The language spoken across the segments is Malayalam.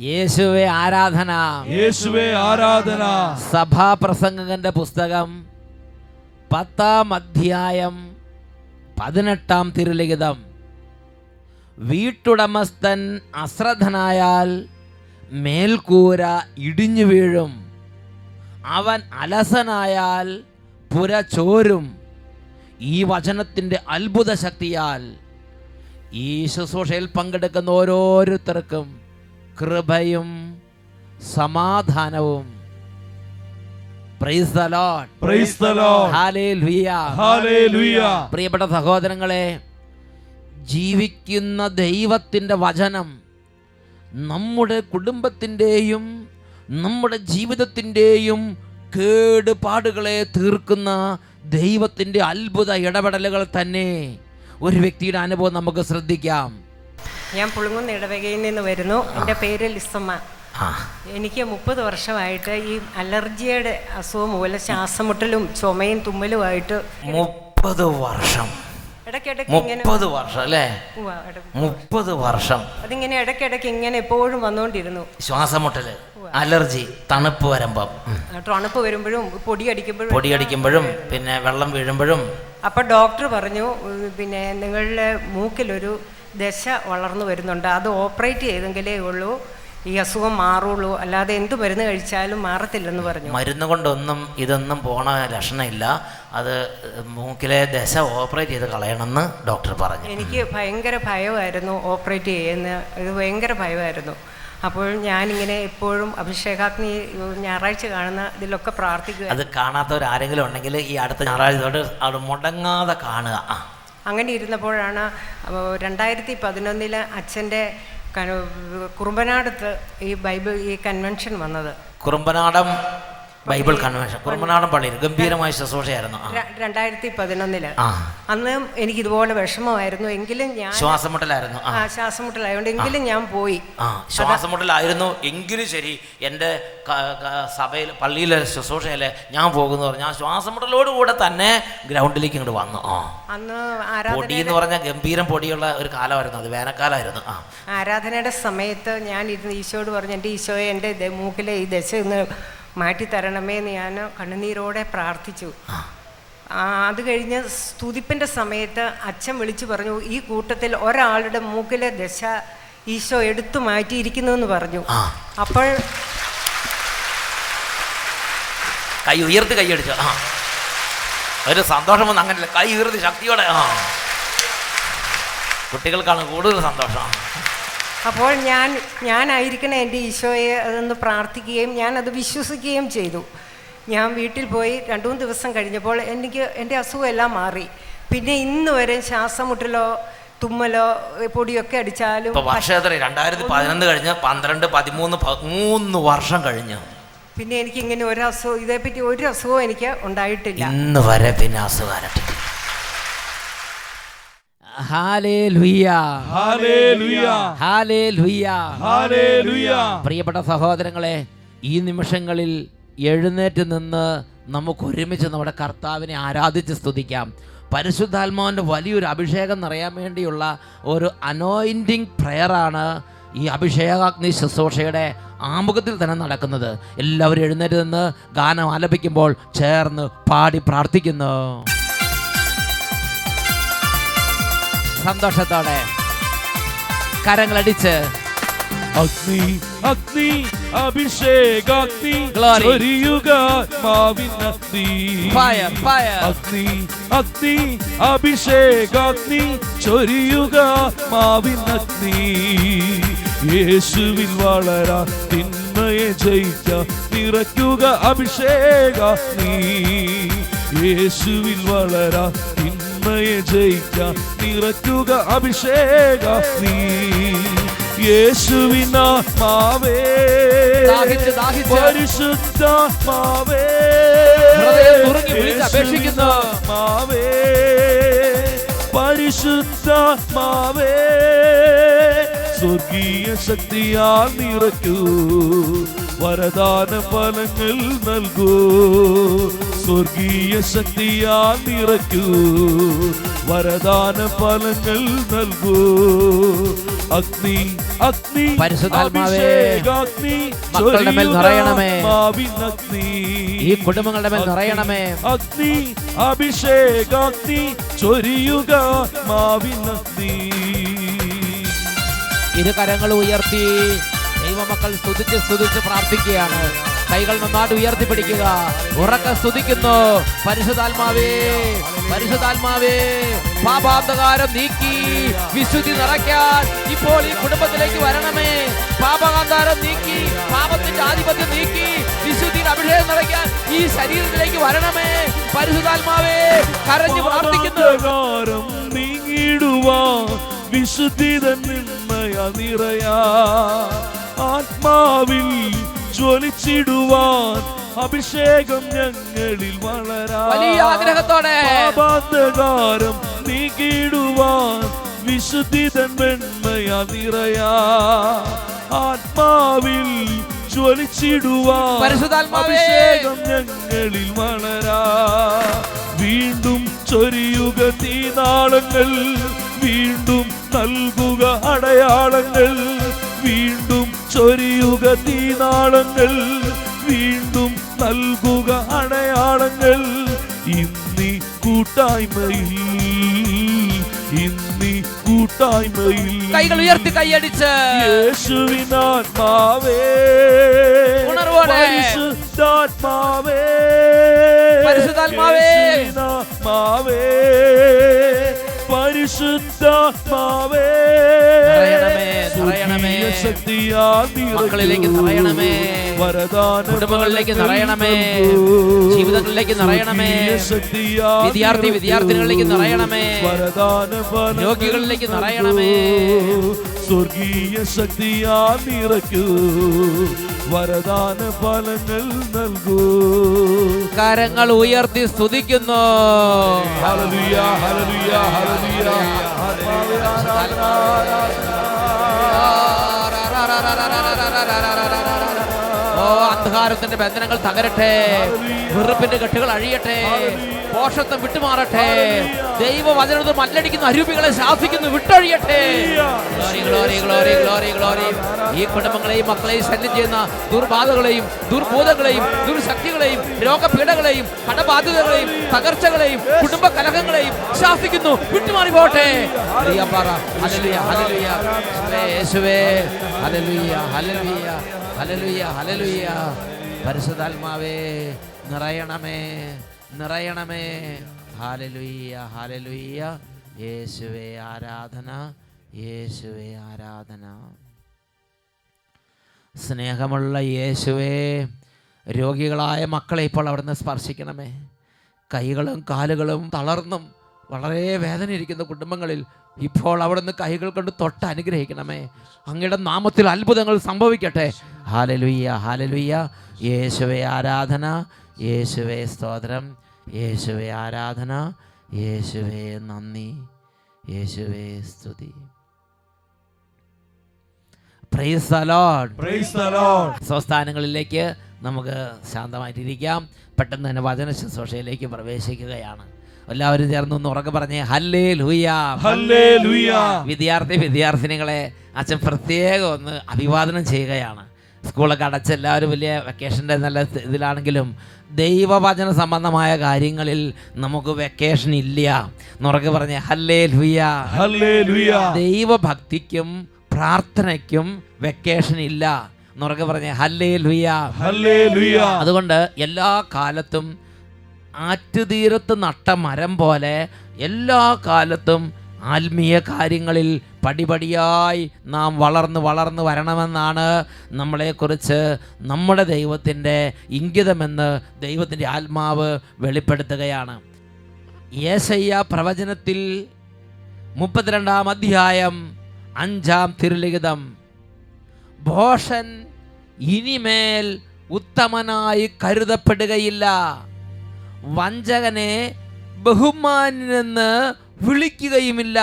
യേശുവെ ആരാധന. യേശുവേ ആരാധന. സഭാപ്രസംഗകന്റെ പുസ്തകം പത്താം അധ്യായം പതിനെട്ടാം തിരുലിഖിതം. വീട്ടുടമസ്ഥൻ അശ്രദ്ധനായാൽ മേൽക്കൂര ഇടിഞ്ഞു വീഴും. അവൻ അലസനായാൽ പുര ചോരും. ഈ വചനത്തിന്റെ അത്ഭുത ശക്തിയാൽ ഈ ശുശ്രൂഷയിൽ പങ്കെടുക്കുന്ന ഓരോരുത്തർക്കും കൃപയും സമാധാനവും. പ്രിയപ്പെട്ട സഹോദരങ്ങളെ ജീവിക്കുന്ന ദൈവത്തിന്റെ വചനം നമ്മുടെ കുടുംബത്തിന്റെയും നമ്മുടെ ജീവിതത്തിന്റെയും കേടുപാടുകളെ തീർക്കുന്ന ദൈവത്തിന്റെ അത്ഭുത ഇടപെടലുകൾ തന്നെ. ഒരു വ്യക്തിയുടെ അനുഭവം നമുക്ക് ശ്രദ്ധിക്കാം. ഞാൻ പുളുങ്ങുന്ന ഇടവകയിൽ നിന്ന് വരുന്നു. എന്റെ പേര് ലിസമ്മ. എനിക്ക് മുപ്പത് വർഷമായിട്ട് ഈ അലർജിയുടെ അസുഖം മൂലം ശ്വാസമുട്ടലും ചുമയും തുമ്മലുമായിട്ട് മുപ്പത് വർഷം. മുപ്പത് വർഷം അല്ലേ? മുപ്പത് വർഷം. അതിങ്ങനെ ഇടയ്ക്കിടയ്ക്ക് ഇങ്ങനെ എപ്പോഴും വന്നുകൊണ്ടിരുന്നു ശ്വാസമുട്ടൽ അലർജി തണുപ്പ് വരുമ്പം. തണുപ്പ് വരുമ്പോഴും പൊടി അടിക്കുമ്പോഴും പൊടിയടിക്കുമ്പോഴും പിന്നെ വെള്ളം വീഴുമ്പോഴും. അപ്പൊ ഡോക്ടർ പറഞ്ഞു പിന്നെ നിങ്ങളുടെ മൂക്കിലൊരു ദശ വളർന്നു വരുന്നുണ്ട്. അത് ഓപ്പറേറ്റ് ചെയ്തെങ്കിലേ ഉള്ളൂ. ഈ അസുഖം മാറുള്ളൂ. അല്ലാതെ എന്ത് മരുന്ന് കഴിച്ചാലും മാറത്തില്ലെന്ന് പറഞ്ഞു. മരുന്ന് കൊണ്ടൊന്നും ഇതൊന്നും പോണ ലക്ഷണമില്ല. അത് മൂക്കിലെ ദശ ഓപ്പറേറ്റ് ചെയ്ത് കളയണമെന്ന് ഡോക്ടർ പറഞ്ഞു. എനിക്ക് ഭയങ്കര ഭയമായിരുന്നു ഓപ്പറേറ്റ് ചെയ്യുന്ന ഇത് ഭയങ്കര ഭയമായിരുന്നു. അപ്പോൾ ഞാനിങ്ങനെ എപ്പോഴും അഭിഷേകാഗ്നി ഞായറാഴ്ച കാണുന്ന ഇതിലൊക്കെ പ്രാർത്ഥിക്കുക. അത് കാണാത്തവരാരെങ്കിലും ഉണ്ടെങ്കിൽ ഈ അടുത്ത ഞായറാഴ്ച തൊട്ട് അവിടെ മുടങ്ങാതെ കാണുക. അങ്ങനെ ഇരുന്നപ്പോഴാണ് രണ്ടായിരത്തി പതിനൊന്നിൽ അച്ഛന്റെ കുറുമ്പനാടത്ത് ഈ ബൈബിൾ ഈ കൺവെൻഷൻ വന്നത്. Kurumpanadam Bible convention. കുറുമനാടൻ പള്ളിയിൽ ഗംഭീരമായ ശുശ്രൂഷയായിരുന്നു. രണ്ടായിരത്തി പതിനൊന്നിൽ അന്ന് എനിക്ക് ഇതുപോലെ വിഷമമായിരുന്നു. എങ്കിലും ഞാൻ ശ്വാസമുട്ടലായിരുന്നു. ആ. ശ്വാസമുട്ടലായതുകൊണ്ട് എങ്കിലും ഞാൻ പോയി. ശ്വാസമുട്ടലായിരുന്നു. എങ്കിലും ശരി എന്റെ സഭയിൽ പള്ളിയിലെ ശുശ്രൂഷയിലെ ഞാൻ പോകുന്നു പറഞ്ഞു. ആ ശ്വാസമുട്ടലോട് കൂടെ തന്നെ ഗ്രൗണ്ടിലേക്ക് ഇങ്ങോട്ട് വന്നു. ആ. അന്ന് പൊടി എന്ന് പറഞ്ഞാൽ ഗംഭീരം പൊടിയുള്ള ഒരു കാലമായിരുന്നു. അത് വേനൽക്കാലമായിരുന്നു. ആ. ആരാധനയുടെ സമയത്ത് ഞാൻ ഇരുന്ന് ഈശോയോട് പറഞ്ഞു എന്റെ ഈശോയെ എന്റെ മൂക്കിലെ ഈ ദശ മാറ്റിത്തരണമേ എന്ന് ഞാൻ കണ്ണുനീരോടെ പ്രാർത്ഥിച്ചു. അത് കഴിഞ്ഞ് സ്തുതിപ്പിന്റെ സമയത്ത് അച്ഛൻ വിളിച്ചു പറഞ്ഞു ഈ കൂട്ടത്തിൽ ഒരാളുടെ മൂക്കിലെ ദശ ഈശോ എടുത്തു മാറ്റിയിരിക്കുന്നു എന്ന് പറഞ്ഞു. അപ്പോൾ കൈ ഉയർത്തി കൈയടിച്ചു ആ. ഒരു സന്തോഷമൊന്നും വന്ന് അങ്ങനെയല്ല കൈ ഉയർത്തി ശക്തിയോടെ. ആ. കുട്ടികൾക്കാണ് കൂടുതൽ സന്തോഷം. അപ്പോൾ ഞാൻ ഞാനായിരിക്കണം എന്റെ ഈശോയെ അതൊന്ന് പ്രാർത്ഥിക്കുകയും ഞാൻ അത് വിശ്വസിക്കുകയും ചെയ്തു. ഞാൻ വീട്ടിൽ പോയി രണ്ടു മൂന്ന് ദിവസം കഴിഞ്ഞപ്പോൾ എനിക്ക് എന്റെ അസുഖമെല്ലാം മാറി. പിന്നെ ഇന്ന് വരെ ശ്വാസമുട്ടലോ തുമ്മലോ പൊടിയൊക്കെ അടിച്ചാലും പക്ഷേ വർഷം എത്ര രണ്ടായിരത്തി പതിനൊന്ന് കഴിഞ്ഞ് പന്ത്രണ്ട് പതിമൂന്ന് മൂന്ന് വർഷം കഴിഞ്ഞു. പിന്നെ എനിക്ക് ഇങ്ങനെ ഒരു അസുഖം ഇതേപ്പറ്റി ഒരു അസുഖവും എനിക്ക് ഉണ്ടായിട്ടില്ല. ഇന്ന് വരെ പിന്നെ അസുഖാരട്ടെ ഹാലേലുയ്യ ഹാലേലുയ ഹാലേലുയ്യ ഹാലേലുയ പ്രിയപ്പെട്ട സഹോദരങ്ങളെ ഈ നിമിഷങ്ങളിൽ എഴുന്നേറ്റ് നിന്ന് നമുക്ക് ഒരുമിച്ച് നമ്മുടെ കർത്താവിനെ ആരാധിച്ച് സ്തുതിക്കാം. പരിശുദ്ധാത്മാവിന്റെ വലിയൊരു അഭിഷേകം നിറയാൻ വേണ്ടിയുള്ള ഒരു അനോയിന്റിങ് പ്രെയറാണ് ഈ അഭിഷേകാഗ്നി ശുശ്രൂഷയുടെ ആമുഖത്തിൽ തന്നെ നടക്കുന്നത്. എല്ലാവരും എഴുന്നേറ്റ് നിന്ന് ഗാനം ആലപിക്കുമ്പോൾ ചേർന്ന് പാടി പ്രാർത്ഥിക്കുന്നു. സന്തോഷത്തോടെ കരങ്ങളടിച്ച് അഗ്നി അഗ്നി അഭിഷേകാഗ്നി. ചൊരിയുക മാവിനഗ്നി ഫയർ ഫയർ അഗ്നി അഗ്നി അഭിഷേകാഗ്നി ചൊരിയുക മാവിനഗ്നി യേശുവിൽ വളരാ തിന്മയെ ജയിക്ക നിറയ്ക്കുക അഭിഷേകാഗ്നി യേശുവിൽ വളരാ തിന്മയെ ജയിക്ക നിറയ്ക്കുക അഭിഷേക നീ. ദാഹിച്ച്, മാവേ പരിശുദ്ധ മാവേ മാവേ പരിശുദ്ധ മാവേ സ്വർഗീയ ശക്തിയാൽ നിറയ്ക്കൂ. വരദാന ഫലങ്ങൾ നൽകൂ. സ്വർഗീയ ശക്തിയാൽ നിറയ്ക്കൂ. വരദാന ഫലങ്ങൾ നൽകൂ. അഗ്നി അഗ്നി പരിശുദ്ധാത്മാവേ, അഭിഷേകാഗ്നി മക്കളുടെ മേൽ ചൊരിയുക നിറയണമേ. ആത്മാവിനഗ്നി. ഈ കുടുംബങ്ങളുടെ മേൽ നിറയണമേ. അഗ്നി അഭിഷേകാഗ്നി ചൊരിയുക മാവിനഗ്നി ഇരു കരങ്ങൾ ഉയർത്തി. ദൈവമക്കൾ സ്തുതിച്ച് സ്തുതിച്ച് പ്രാർത്ഥിക്കുകയാണ്. കൈകൾ നന്നായിട്ട് ഉയർത്തിപ്പിടിക്കുക. ഉറക്ക സ്തുതിക്കുന്നു. പരിശുദ്ധാത്മാവേ പരിശുദ്ധാത്മാവേ പാപാന്ധകാരം നീക്കി വിശുദ്ധി നിറയ്ക്കാൻ ഇപ്പോൾ ഈ കുടുംബത്തിലേക്ക് വരണമേ. പാപകാന്താരം നീക്കി പാപത്തിന്റെ ആധിപത്യം നീക്കി വിശുദ്ധിയുടെ അഭിഷേകം നിറയ്ക്കാൻ ഈ ശരീരത്തിലേക്ക് വരണമേ. പരിശുദ്ധാത്മാവേ കരഞ്ഞു പ്രാർത്ഥിക്കുന്നു. നീങ്ങിടുവാ വിശുദ്ധി തന്മയ നിറയാ. ആത്മാവിൽ ജ്വലിച്ചിടുവാൻ അഭിഷേകം ഞങ്ങളിൽ വളരാൻ വലിയ ആഗ്രഹത്തോടെ പാപാന്തകാരം നീക്കിടുവാൻ വിശുദ്ധി തന്മയ നിറയാ. ആത്മാവിൽ ജ്വലിച്ചിടുവാൻ. അഭിഷേകം ഞങ്ങളിൽ വളരാ. വീണ്ടും ചൊരിയുക തീനാളങ്ങൾ വീണ്ടും നൽകുക അടയാളങ്ങൾ. ചൊരിയുക തീനാളങ്ങൾ വീണ്ടും നൽകുക അടയാളങ്ങൾ ഇന്നി കൂട്ടായ്മയിൽ ഇന്നി കൂട്ടായ്മയിൽ കൈകൾ ഉയർത്തി കൈയടിച്ച് യേശുവിനാത്മാവേ ഉണർവോടെ. പരിശുദ്ധാത്മാവേ പരിശുദ്ധാത്മാവേ. പരിശുദ്ധാത്മാവേ മക്കളിലേക്ക് നിറയണമേ. കുടുംബങ്ങളിലേക്ക് നിറയണമേ. ജീവിതങ്ങളിലേക്ക് നിറയണമേ. വിദ്യാർത്ഥി, വിദ്യാർത്ഥികളിലേക്ക് വിദ്യാർത്ഥിനികളിലേക്ക് നിറയണമേ. രോഗികളിലേക്ക് നിറയണമേ. സ്വർഗീയ ശക്തിയാ നിറയ്ക്കൂ വരദാന ഫലങ്ങൾ നൽകൂ. കരങ്ങൾ ഉയർത്തി സ്തുതിക്കുന്നു. ഹല്ലേലൂയ ഹല്ലേലൂയ ആത്മാവേ ആരാധന. അന്ധകാരത്തിന്റെ ബന്ധനങ്ങൾ തകരട്ടെ. വെറുപ്പിന്റെ കെട്ടുകൾ അഴിയട്ടെ. പോഷത്വം വിട്ടുമാറട്ടെ. ദൈവവചനത്തിൽ മല്ലടിക്കുന്ന അരൂപികളെ ശാസിക്കുന്നു വിട്ടൊഴിയട്ടെ. ഈ കുടുംബങ്ങളെയും മക്കളെയും ശല്യം ചെയ്യുന്ന ദുർബാധകളെയും ദുർബോധങ്ങളെയും ദുർശക്തികളെയും രോഗപീഠകളെയും കടബാധ്യതകളെയും തകർച്ചകളെയും കുടുംബ കലഹങ്ങളെയും ശാസിക്കുന്നു വിട്ടുമാറി പോട്ടെ ഹല്ലേലൂയ. പറ. ഹല്ലേലൂയ, ഹല്ലേലൂയ. യേശുവേ ഹലലുയ്യ ഹല്ലേലൂയ. പരിശുദ്ധാത്മാവേ നിറയണമേ നിറയണമേ. ഹാലലുയ്യ ഹാലലുയ്യ യേശുവേ ആരാധന യേശുവേ ആരാധന. സ്നേഹമുള്ള യേശുവേ രോഗികളായ മക്കളെ ഇപ്പോൾ അവിടുന്ന് സ്പർശിക്കണമേ. കൈകളും കാലുകളും തളർന്നും വളരെ വേദന ഇരിക്കുന്ന കുടുംബങ്ങളിൽ ഇപ്പോൾ അവിടുന്ന് കൈകൾ കൊണ്ട് തൊട്ട് അനുഗ്രഹിക്കണമേ. അങ്ങയുടെ നാമത്തിൽ അത്ഭുതങ്ങൾ സംഭവിക്കട്ടെ. ഹാലലുയ്യ ഹാലലുയ്യ യേശുവേ ആരാധന യേശുവേ സ്തോത്രം യേശുവേ ആരാധന യേശുവേ നന്ദി യേശുവേ സ്തുതി. സ്വസ്ഥാനങ്ങളിലേക്ക് നമുക്ക് ശാന്തമായിട്ടിരിക്കാം. പെട്ടെന്ന് തന്നെ വചന ശുശ്രൂഷയിലേക്ക് പ്രവേശിക്കുകയാണ്. എല്ലാവരും ചേർന്ന് ഒന്ന് ഉറക്കെ പറഞ്ഞേ ഹല്ലേ ലൂയ Hallelujah. വിദ്യാർത്ഥി വിദ്യാർത്ഥിനികളെ അച്ഛൻ പ്രത്യേകം ഒന്ന് അഭിവാദനം ചെയ്യുകയാണ്. സ്കൂളൊക്കെ അടച്ച് എല്ലാവരും വലിയ വെക്കേഷന്റെ നല്ല ഇതിലാണെങ്കിലും ദൈവവചന സംബന്ധമായ കാര്യങ്ങളിൽ നമുക്ക് വെക്കേഷൻ ഇല്ല. എന്നുറക്കെ പറഞ്ഞ് ഹല്ലേ ലൂയ Hallelujah. ദൈവഭക്തിക്കും പ്രാർത്ഥനയ്ക്കും വെക്കേഷൻ ഇല്ല. എന്നുറക്കെ പറഞ്ഞ് ഹല്ലേ ലുയ ഹല്ലേലൂയ. അതുകൊണ്ട് എല്ലാ കാലത്തും ആറ്റുതീരത്ത് നട്ട മരം പോലെ എല്ലാ കാലത്തും ആത്മീയ കാര്യങ്ങളിൽ പടിപടിയായി നാം വളർന്ന് വളർന്ന് വരണമെന്നാണ് നമ്മളെക്കുറിച്ച് നമ്മുടെ ദൈവത്തിന്റെ ഇംഗിതമെന്ന് ദൈവത്തിന്റെ ആത്മാവ് വെളിപ്പെടുത്തുകയാണ്. യേശയ്യ പ്രവചനത്തിൽ മുപ്പത്തിരണ്ടാം അധ്യായം അഞ്ചാം തിരുലിഖിതം. ഭോഷൻ ഇനിമേൽ ഉത്തമനായി കരുതപ്പെടുകയില്ല. വഞ്ചകനെ ബഹുമാനെന്ന് വിളിക്കുകയുമില്ല.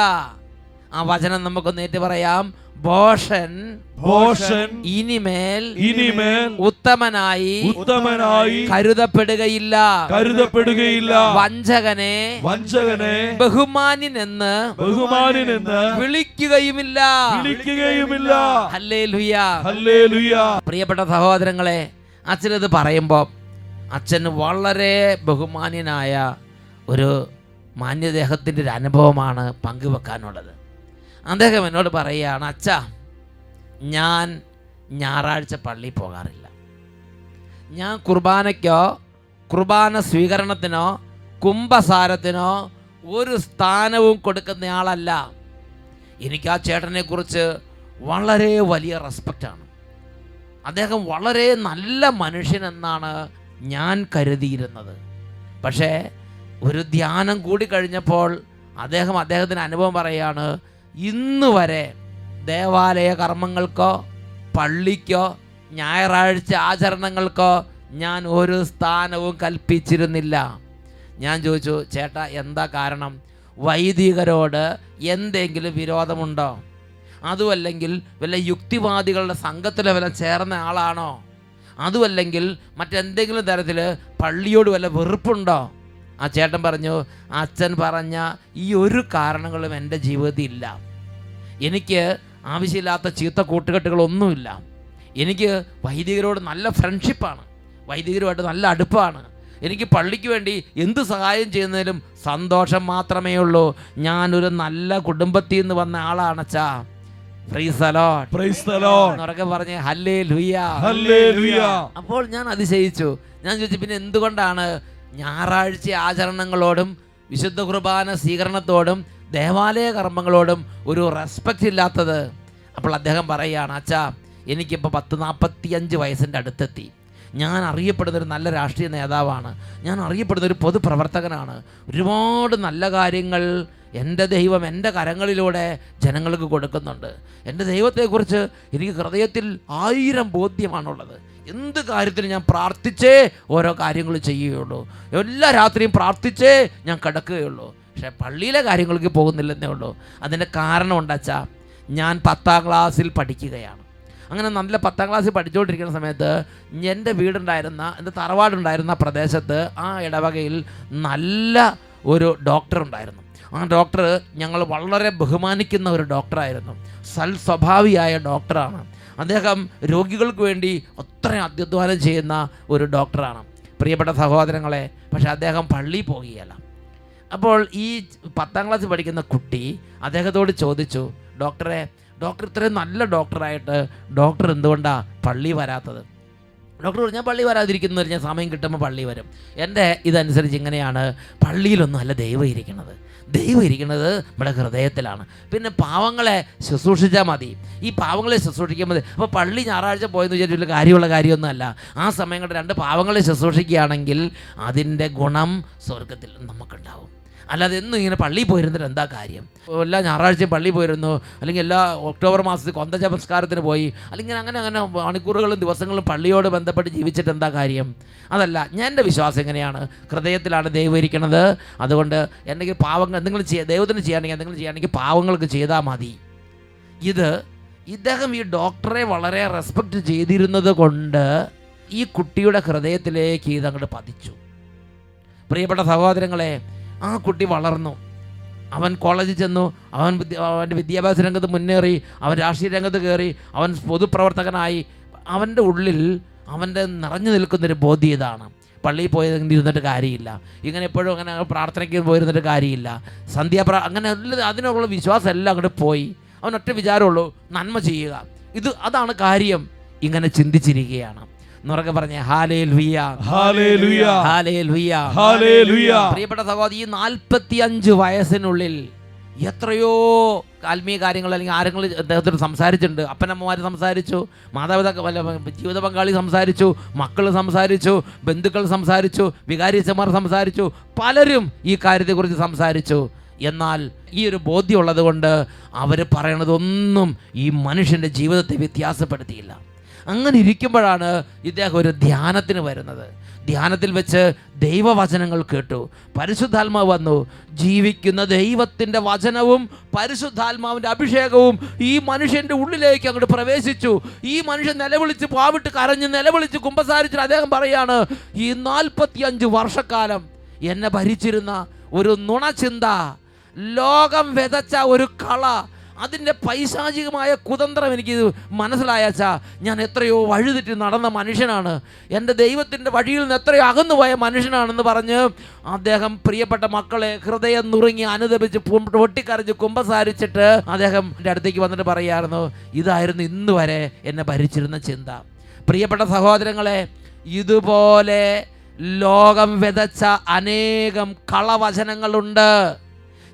ആ വചനം നമുക്കൊന്ന് ഏറ്റു പറയാം. ഭോഷൻ ഭോഷൻ ഇനിമേൽ ഇനിമേൽ ഉത്തമനായി ഉത്തമനായി കരുതപ്പെടുകയില്ല. കരുതപ്പെടുകയില്ല. വഞ്ചകനെ വഞ്ചകനെ ബഹുമാനിനെന്ന് ബഹുമാനിനെന്ന് വിളിക്കുകയുമില്ല. വിളിക്കുകയുമില്ല. ഹല്ലേലൂയ. ഹല്ലേലൂയ. പ്രിയപ്പെട്ട സഹോദരങ്ങളെ അച്ഛനത് പറയുമ്പോൾ അച്ഛൻ വളരെ ബഹുമാന്യനായ ഒരു മാന്യദേഹത്തിന്റെ ഒരു അനുഭവമാണ് പങ്കുവെക്കാനുള്ളത്. അദ്ദേഹം എന്നോട് പറയുകയാണ് അച്ഛ ഞാൻ ഞായറാഴ്ച പള്ളി പോകാറില്ല. ഞാൻ കുർബാനയ്ക്കോ കുർബാന സ്വീകരണത്തിനോ കുംഭസാരത്തിനോ ഒരു സ്ഥാനവും കൊടുക്കുന്ന ആളല്ല എനിക്ക് ആ ചേട്ടനെക്കുറിച്ച് വളരെ വലിയ റെസ്പെക്റ്റാണ് അദ്ദേഹം വളരെ നല്ല മനുഷ്യനെന്നാണ് ഞാൻ കരുതിയിരുന്നത്. പക്ഷേ ഒരു ധ്യാനം കൂടി കഴിഞ്ഞപ്പോൾ അദ്ദേഹം അദ്ദേഹത്തിന് അനുഭവം പറയുകയാണ് ഇന്ന് വരെ ദേവാലയ കർമ്മങ്ങൾക്കോ പള്ളിക്കോ ഞായറാഴ്ച ആചരണങ്ങൾക്കോ ഞാൻ ഒരു സ്ഥാനവും കൽപ്പിച്ചിരുന്നില്ല. ഞാൻ ചോദിച്ചു ചേട്ടാ എന്താ കാരണം? വൈദികരോട് എന്തെങ്കിലും വിരോധമുണ്ടോ? അതുമല്ലെങ്കിൽ വല്ല യുക്തിവാദികളുടെ സംഘത്തിലെ വല്ല ചേർന്ന ആളാണോ? അതുമല്ലെങ്കിൽ മറ്റെന്തെങ്കിലും തരത്തിൽ പള്ളിയോട് വല്ല വെറുപ്പുണ്ടോ? ആ ചേട്ടൻ പറഞ്ഞു അച്ഛൻ പറഞ്ഞ ഈ ഒരു കാരണങ്ങളും എന്റെ ജീവിതത്തിൽ ഇല്ല. എനിക്ക് ആവശ്യമില്ലാത്ത ചീത്ത കൂട്ടുകെട്ടുകളൊന്നുമില്ല. എനിക്ക് വൈദികരോട് നല്ല ഫ്രണ്ട്ഷിപ്പാണ് വൈദികരുമായിട്ട് നല്ല അടുപ്പമാണ് എനിക്ക് പള്ളിക്ക് വേണ്ടി എന്ത് സഹായം ചെയ്യുന്നതിലും സന്തോഷം മാത്രമേ ഉള്ളൂ. ഞാനൊരു നല്ല കുടുംബത്തിൽ നിന്ന് വന്ന ആളാണച്ചാ അപ്പോൾ ഞാൻ അതിശയിച്ചു. ഞാൻ ചോദിച്ചു പിന്നെ എന്തുകൊണ്ടാണ് ഞായറാഴ്ച ആചരണങ്ങളോടും വിശുദ്ധ കുർബാന സ്വീകരണത്തോടും ദേവാലയ കർമ്മങ്ങളോടും ഒരു റെസ്പെക്റ്റ് ഇല്ലാത്തത്? അപ്പോൾ അദ്ദേഹം പറയുകയാണ് അച്ഛാ എനിക്കിപ്പോൾ പത്ത് നാൽപ്പത്തി അഞ്ച് വയസ്സിന്റെ അടുത്തെത്തി. ഞാൻ അറിയപ്പെടുന്ന ഒരു നല്ല രാഷ്ട്രീയ നേതാവാണ്. ഞാൻ അറിയപ്പെടുന്ന ഒരു പൊതുപ്രവർത്തകനാണ്. ഒരുപാട് നല്ല കാര്യങ്ങൾ എന്റെ ദൈവം എന്റെ കരങ്ങളിലൂടെ ജനങ്ങൾക്ക് കൊടുക്കുന്നുണ്ട്. എന്റെ ദൈവത്തെക്കുറിച്ച് എനിക്ക് ഹൃദയത്തിൽ ആയിരം ബോധ്യമാണുള്ളത്. എന്ത് കാര്യത്തിനും ഞാൻ പ്രാർത്ഥിച്ചേ ഓരോ കാര്യങ്ങൾ ചെയ്യുകയുള്ളൂ. എല്ലാ രാത്രിയും പ്രാർത്ഥിച്ചേ ഞാൻ കിടക്കുകയുള്ളൂ. പക്ഷേ പള്ളിയിലെ കാര്യങ്ങൾക്ക് പോകുന്നില്ലെന്നേ ഉള്ളൂ. അതിന്റെ കാരണം ഉണ്ടാച്ചാ ഞാൻ പത്താം ക്ലാസ്സിൽ പഠിക്കുകയാണ്. അങ്ങനെ നല്ല പത്താം ക്ലാസ്സിൽ പഠിച്ചുകൊണ്ടിരിക്കുന്ന സമയത്ത് എന്റെ വീടുണ്ടായിരുന്ന എന്റെ തറവാടുണ്ടായിരുന്ന പ്രദേശത്ത് ആ ഇടവകയിൽ നല്ല ഒരു ഡോക്ടർ ഉണ്ടായിരുന്നു. ആ ഡോക്ടർ ഞങ്ങൾ വളരെ ബഹുമാനിക്കുന്ന ഒരു ഡോക്ടറായിരുന്നു. സൽ സ്വഭാവിയായ ഡോക്ടറാണ്. അദ്ദേഹം രോഗികൾക്ക് വേണ്ടി അത്രയും അധ്യധ്വാനം ചെയ്യുന്ന ഒരു ഡോക്ടറാണ്. പ്രിയപ്പെട്ട സഹോദരങ്ങളെ പക്ഷേ അദ്ദേഹം പള്ളിയിൽ പോകുകയല്ല അപ്പോൾ ഈ പത്താം ക്ലാസ്സിൽ പഠിക്കുന്ന കുട്ടി അദ്ദേഹത്തോട് ചോദിച്ചു ഡോക്ടറെ ഡോക്ടർ ഇത്രയും നല്ല ഡോക്ടറായിട്ട് ഡോക്ടർ എന്തുകൊണ്ടാണ് പള്ളി വരാത്തത്? ഡോക്ടർ പറഞ്ഞു ഞാൻ പള്ളി വരാതിരിക്കുന്നു ഞാൻ സമയം കിട്ടുമ്പോൾ പള്ളി വരും. എന്റെ ഇതനുസരിച്ച് ഇങ്ങനെയാണ് പള്ളിയിലൊന്നും അല്ല ദൈവം ഇരിക്കുന്നത്. ദൈവം ഇരിക്കുന്നത് നമ്മുടെ ഹൃദയത്തിലാണ്. പിന്നെ പാവങ്ങളെ ശുശ്രൂഷിച്ചാൽ മതി. ഈ പാവങ്ങളെ ശുശ്രൂഷിക്കാൻ മതി. അപ്പോൾ പള്ളി ഞായറാഴ്ച പോയെന്ന് വിചാരിച്ചിട്ട് കാര്യമുള്ള കാര്യമൊന്നുമല്ല. ആ സമയം രണ്ട് പാവങ്ങളെ ശുശ്രൂഷിക്കുകയാണെങ്കിൽ അതിന്റെ ഗുണം സ്വർഗത്തിൽ നമുക്കുണ്ടാവും. അല്ലാതെ എന്നും ഇങ്ങനെ പള്ളിയിൽ പോയിരുന്നിട്ട് എന്താ കാര്യം? എല്ലാ ഞായറാഴ്ചയും പള്ളിയിൽ പോയിരുന്നു. അല്ലെങ്കിൽ എല്ലാ ഒക്ടോബർ മാസത്തിൽ കൊന്ത നമസ്കാരത്തിന് പോയി. അല്ലെങ്കിൽ അങ്ങനെ അങ്ങനെ മണിക്കൂറുകളും ദിവസങ്ങളും പള്ളിയോട് ബന്ധപ്പെട്ട് ജീവിച്ചിട്ട് എന്താ കാര്യം? അതല്ല എന്റെ വിശ്വാസം എങ്ങനെയാണ്? ഹൃദയത്തിലാണ് ദൈവം ഇരിക്കുന്നത്. അതുകൊണ്ട് എന്തെങ്കിലും പാവങ്ങൾ എന്തെങ്കിലും ചെയ്യാൻ ദൈവത്തിന് ചെയ്യാണെങ്കിൽ എന്തെങ്കിലും ചെയ്യുകയാണെങ്കിൽ പാവങ്ങൾക്ക് ചെയ്താൽ മതി. ഇത് ഇദ്ദേഹം ഈ ഡോക്ടറെ വളരെ റെസ്പെക്റ്റ് ചെയ്തിരുന്നത് കൊണ്ട് ഈ കുട്ടിയുടെ ഹൃദയത്തിലേക്ക് ഇതങ്ങോട്ട് പതിച്ചു. പ്രിയപ്പെട്ട സഹോദരങ്ങളെ ആ കുട്ടി വളർന്നു. അവൻ കോളേജിൽ ചെന്നു. അവൻ അവന്റെ വിദ്യാഭ്യാസ രംഗത്ത് മുന്നേറി. അവൻ രാഷ്ട്രീയ രംഗത്ത് കയറി. അവൻ പൊതുപ്രവർത്തകനായി. അവന്റെ ഉള്ളിൽ അവന്റെ നിറഞ്ഞു നിൽക്കുന്നൊരു ബോധ്യം ഇതാണ്. പള്ളിയിൽ പോയതെങ്കിൽ ഇരുന്നിട്ട് കാര്യമില്ല. ഇങ്ങനെ എപ്പോഴും അങ്ങനെ പ്രാർത്ഥനയ്ക്ക് പോയിരുന്നിട്ട് കാര്യമില്ല. സന്ധ്യാപ്ര അങ്ങനെ അതിനുള്ള വിശ്വാസം എല്ലാം അങ്ങോട്ട് പോയി. അവൻ ഒറ്റ വിചാരമുള്ളൂ നന്മ ചെയ്യുക. ഇത് അതാണ് കാര്യം. ഇങ്ങനെ ചിന്തിച്ചിരിക്കുകയാണ്. എന്നുറക്കെ പറഞ്ഞേ ഹാലേ ഹാലേ പ്രിയപ്പെട്ട സഹോദരി ഈ നാൽപ്പത്തി അഞ്ച് വയസ്സിനുള്ളിൽ എത്രയോ ആത്മീയ കാര്യങ്ങൾ അല്ലെങ്കിൽ ആരെങ്കിലും അദ്ദേഹത്തോട് സംസാരിച്ചിട്ടുണ്ട്. അപ്പനമ്മമാർ സംസാരിച്ചു മാതാപിതാക്കൾ ജീവിത പങ്കാളി സംസാരിച്ചു മക്കൾ സംസാരിച്ചു ബന്ധുക്കൾ സംസാരിച്ചു വികാരിച്ചമാർ സംസാരിച്ചു പലരും ഈ കാര്യത്തെക്കുറിച്ച് സംസാരിച്ചു. എന്നാൽ ഈ ഒരു ബോധ്യമുള്ളത് കൊണ്ട് അവർ പറയണതൊന്നും ഈ മനുഷ്യന്റെ ജീവിതത്തെ വ്യത്യാസപ്പെടുത്തിയില്ല. അങ്ങനെ ഇരിക്കുമ്പോഴാണ് ഇദ്ദേഹം ഒരു ധ്യാനത്തിന് വരുന്നത്. ധ്യാനത്തിൽ വെച്ച് ദൈവവചനങ്ങൾ കേട്ടു. പരിശുദ്ധാത്മാവ് വന്നു. ജീവിക്കുന്ന ദൈവത്തിന്റെ വചനവും പരിശുദ്ധാത്മാവിന്റെ അഭിഷേകവും ഈ മനുഷ്യന്റെ ഉള്ളിലേക്ക് അങ്ങോട്ട് പ്രവേശിച്ചു. ഈ മനുഷ്യൻ നിലവിളിച്ച് പാവിട്ട് കരഞ്ഞ് നിലവിളിച്ച് കുമ്പസാരിച്ചിട്ട് അദ്ദേഹം പറയാണ് ഈ നാൽപ്പത്തിയഞ്ച് വർഷക്കാലം എന്നെ ഭരിച്ചിരുന്ന ഒരു നുണചിന്ത ലോകം വിതച്ച ഒരു കള അതിന്റെ പൈശാചികമായ കുതന്ത്രം എനിക്ക് മനസ്സിലായച്ചാ ഞാൻ എത്രയോ വഴുതിട്ട് നടന്ന മനുഷ്യനാണ്. എന്റെ ദൈവത്തിന്റെ വഴിയിൽ നിന്ന് എത്രയോ അകന്നുപോയ മനുഷ്യനാണെന്ന് പറഞ്ഞ് അദ്ദേഹം പ്രിയപ്പെട്ട മക്കളെ ഹൃദയം നുറുങ്ങി അനുദപിച്ച് പു- പൊട്ടിക്കരഞ്ഞ് കുമ്പസാരിച്ചിട്ട് അദ്ദേഹം എന്റെ അടുത്തേക്ക് വന്നിട്ട് പറയായിരുന്നു ഇതായിരുന്നു ഇന്ന് വരെ എന്നെ ഭരിച്ചിരുന്ന ചിന്ത. പ്രിയപ്പെട്ട സഹോദരങ്ങളെ ഇതുപോലെ ലോകം വിതച്ച അനേകം കളവചനങ്ങളുണ്ട്.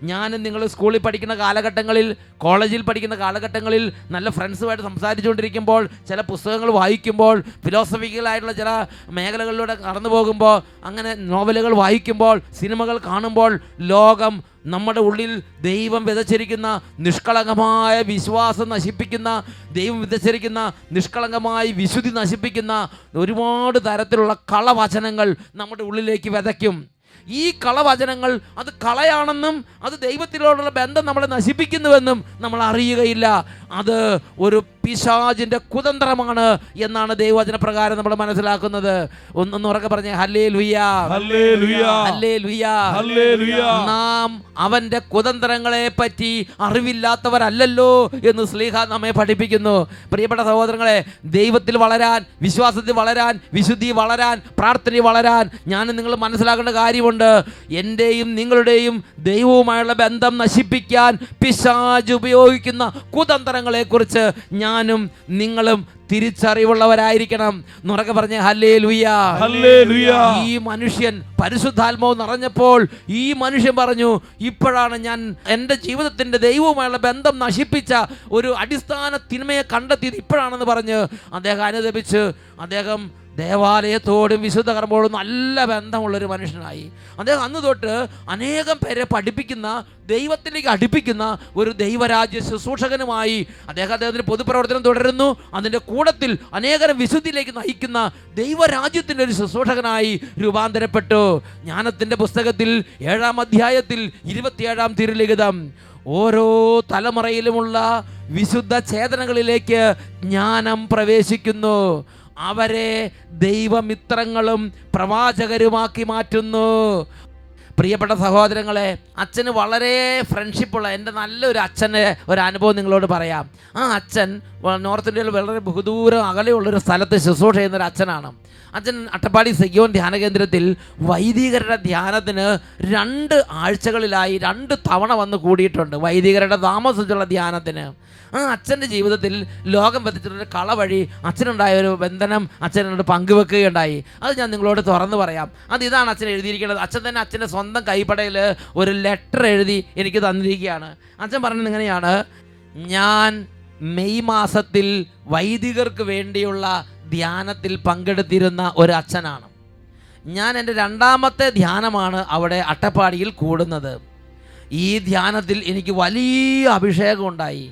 ഞാനും നിങ്ങൾ സ്കൂളിൽ പഠിക്കുന്ന കാലഘട്ടങ്ങളിൽ കോളേജിൽ പഠിക്കുന്ന കാലഘട്ടങ്ങളിൽ നല്ല ഫ്രണ്ട്സുമായിട്ട് സംസാരിച്ചുകൊണ്ടിരിക്കുമ്പോൾ ചില പുസ്തകങ്ങൾ വായിക്കുമ്പോൾ ഫിലോസഫിക്കലായിട്ടുള്ള ചില മേഖലകളിലൂടെ കടന്നു പോകുമ്പോൾ അങ്ങനെ നോവലുകൾ വായിക്കുമ്പോൾ സിനിമകൾ കാണുമ്പോൾ ലോകം നമ്മുടെ ഉള്ളിൽ ദൈവം വിതച്ചിരിക്കുന്ന നിഷ്കളങ്കമായ വിശ്വാസം നശിപ്പിക്കുന്ന ദൈവം വിതച്ചിരിക്കുന്ന നിഷ്കളങ്കമായി വിശുദ്ധി നശിപ്പിക്കുന്ന ഒരുപാട് തരത്തിലുള്ള കളവചനങ്ങൾ നമ്മുടെ ഉള്ളിലേക്ക് വിതയ്ക്കും. ഈ കളവചനങ്ങൾ അത് കളയാണെന്നും അത് ദൈവത്തിനോടുള്ള ബന്ധം നമ്മളെ നശിപ്പിക്കുന്നുവെന്നും നമ്മൾ അറിയുകയില്ല. അത് ഒരു പിശാജിന്റെ കുതന്ത്രമാണ് എന്നാണ് ദൈവവചന പ്രകാരം നമ്മൾ മനസ്സിലാക്കുന്നത്. ഒന്നൊന്ന് ഉറക്കെ പറഞ്ഞേ ഹല്ലേ ലുയ്യ ഹല്ലേലൂയ. ഹല്ലേ ലുയ്യ ഹല്ലേലൂയ. നാം അവന്റെ കുതന്ത്രങ്ങളെ പറ്റി അറിവില്ലാത്തവരല്ലല്ലോ എന്ന് സ്ലീഹ നമ്മെ പഠിപ്പിക്കുന്നു. പ്രിയപ്പെട്ട സഹോദരങ്ങളെ ദൈവത്തിൽ വളരാൻ വിശ്വാസത്തിൽ വളരാൻ വിശുദ്ധി വളരാൻ പ്രാർത്ഥന വളരാൻ ഞാൻ നിങ്ങൾ മനസ്സിലാക്കേണ്ട കാര്യമുണ്ട്. എന്റെയും നിങ്ങളുടെയും ദൈവവുമായുള്ള ബന്ധം നശിപ്പിക്കാൻ പിശാജ് ഉപയോഗിക്കുന്ന കുതന്ത്രങ്ങളെക്കുറിച്ച് ഞാനും നിങ്ങളും തിരിച്ചറിവുള്ളവരായിരിക്കണം. നുറകെ പറഞ്ഞ ഹല്ലേ ഹല്ലേലൂയ. ഈ മനുഷ്യൻ പരിശുദ്ധാത്മാവ് നിറഞ്ഞപ്പോൾ ഈ മനുഷ്യൻ പറഞ്ഞു ഇപ്പോഴാണ് ഞാൻ എന്റെ ജീവിതത്തിന്റെ ദൈവവുമായുള്ള ബന്ധം നശിപ്പിച്ച ഒരു അടിസ്ഥാന തിന്മയെ കണ്ടെത്തിയത് ഇപ്പോഴാണെന്ന് പറഞ്ഞ് അദ്ദേഹം അനുദപിച്ച് അദ്ദേഹം ദേവാലയത്തോടും വിശുദ്ധ കർമ്മോടും നല്ല ബന്ധമുള്ളൊരു മനുഷ്യനായി. അദ്ദേഹം അന്ന് തൊട്ട് അനേകം പേരെ പഠിപ്പിക്കുന്ന ദൈവത്തിലേക്ക് അടുപ്പിക്കുന്ന ഒരു ദൈവരാജ്യ ശുശ്രൂഷകനുമായി അദ്ദേഹം അദ്ദേഹത്തിന്റെ പൊതുപ്രവർത്തനം തുടരുന്നു. അതിന്റെ കൂടത്തിൽ അനേകം വിശുദ്ധിയിലേക്ക് നയിക്കുന്ന ദൈവരാജ്യത്തിന്റെ ഒരു ശുശ്രൂഷകനായി രൂപാന്തരപ്പെട്ടു. ജ്ഞാനത്തിന്റെ പുസ്തകത്തിൽ ഏഴാം അധ്യായത്തിൽ ഇരുപത്തിയേഴാം തിരുലിഖിതം ഓരോ തലമുറയിലുമുള്ള വിശുദ്ധ ചേതനകളിലേക്ക് ജ്ഞാനം പ്രവേശിക്കുന്നു. അവരെ ദൈവമിത്രങ്ങളും പ്രവാചകരുമാക്കി മാറ്റുന്നു. പ്രിയപ്പെട്ട സഹോദരങ്ങളെ അച്ഛന് വളരെ ഫ്രണ്ട്ഷിപ്പുള്ള എന്റെ നല്ലൊരു അച്ഛന്റെ ഒരു അനുഭവം നിങ്ങളോട് പറയാം. ആ അച്ഛൻ നോർത്ത് ഇന്ത്യയിൽ വളരെ ബഹുദൂരം അകലെയുള്ളൊരു സ്ഥലത്ത് ശുശ്രൂഷ ചെയ്യുന്ന ഒരു അച്ഛനാണ്. അച്ഛൻ അട്ടപ്പാടി സെഗ്യോൻ ധ്യാന കേന്ദ്രത്തിൽ വൈദികരുടെ ധ്യാനത്തിന് രണ്ട് ആഴ്ചകളിലായി രണ്ട് തവണ വന്ന് കൂടിയിട്ടുണ്ട് വൈദികരുടെ താമസിച്ചുള്ള ധ്യാനത്തിന്. ആ അച്ഛന്റെ ജീവിതത്തിൽ ലോകം പതിച്ചിട്ടൊരു കള വഴി അച്ഛനുണ്ടായ ഒരു ബന്ധനം അച്ഛനോട് പങ്കുവെക്കുകയുണ്ടായി. അത് ഞാൻ നിങ്ങളോട് തുറന്നു പറയാം. അത് ഇതാണ് അച്ഛൻ എഴുതിയിരിക്കുന്നത്. അച്ഛൻ തന്നെ അച്ഛന്റെ സ്വന്തം കൈപ്പടയിൽ ഒരു ലെറ്റർ എഴുതി എനിക്ക് തന്നിരിക്കുകയാണ്. അച്ഛൻ പറഞ്ഞത് ഇങ്ങനെയാണ് ഞാൻ മെയ് മാസത്തിൽ വൈദികർക്ക് വേണ്ടിയുള്ള ധ്യാനത്തിൽ പങ്കെടുത്തിരുന്ന ഒരു അച്ഛനാണ്. ഞാൻ എന്റെ രണ്ടാമത്തെ ധ്യാനമാണ് അവിടെ അട്ടപ്പാടിയിൽ കൂടുന്നത്. ഈ ധ്യാനത്തിൽ എനിക്ക് വലിയ അഭിഷേകം ഉണ്ടായി.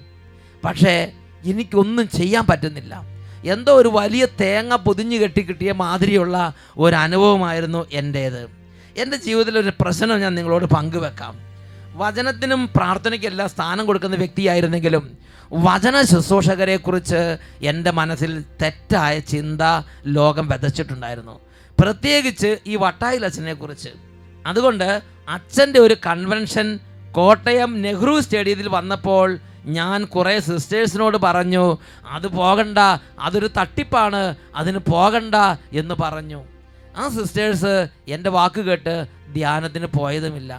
പക്ഷേ എനിക്കൊന്നും ചെയ്യാൻ പറ്റുന്നില്ല. എന്തോ ഒരു വലിയ തേങ്ങ പൊതിഞ്ഞു കെട്ടി കിട്ടിയ മാതിരിയുള്ള ഒരു അനുഭവമായിരുന്നു എന്റേത്. എന്റെ ജീവിതത്തിൽ ഒരു പ്രശ്നം ഞാൻ നിങ്ങളോട് പങ്കുവെക്കാം. വചനത്തിനും പ്രാർത്ഥനയ്ക്കും എല്ലാ സ്ഥാനം കൊടുക്കുന്ന വ്യക്തിയായിരുന്നെങ്കിലും വചന ശുശ്രൂഷകരെക്കുറിച്ച് എന്റെ മനസ്സിൽ തെറ്റായ ചിന്ത ലോകം വിതച്ചിട്ടുണ്ടായിരുന്നു. പ്രത്യേകിച്ച് ഈ വട്ടായിൽ അച്ഛനെ കുറിച്ച് അതുകൊണ്ട് അച്ഛന്റെ ഒരു കൺവെൻഷൻ കോട്ടയം നെഹ്റു സ്റ്റേഡിയത്തിൽ വന്നപ്പോൾ ഞാൻ കുറേ സിസ്റ്റേഴ്സിനോട് പറഞ്ഞു അത് പോകണ്ട അതൊരു തട്ടിപ്പാണ് അതിന് പോകണ്ട എന്ന് പറഞ്ഞു. ആ സിസ്റ്റേഴ്സ് എന്റെ വാക്ക് കേട്ട് ധ്യാനത്തിന് പോയതുമില്ല.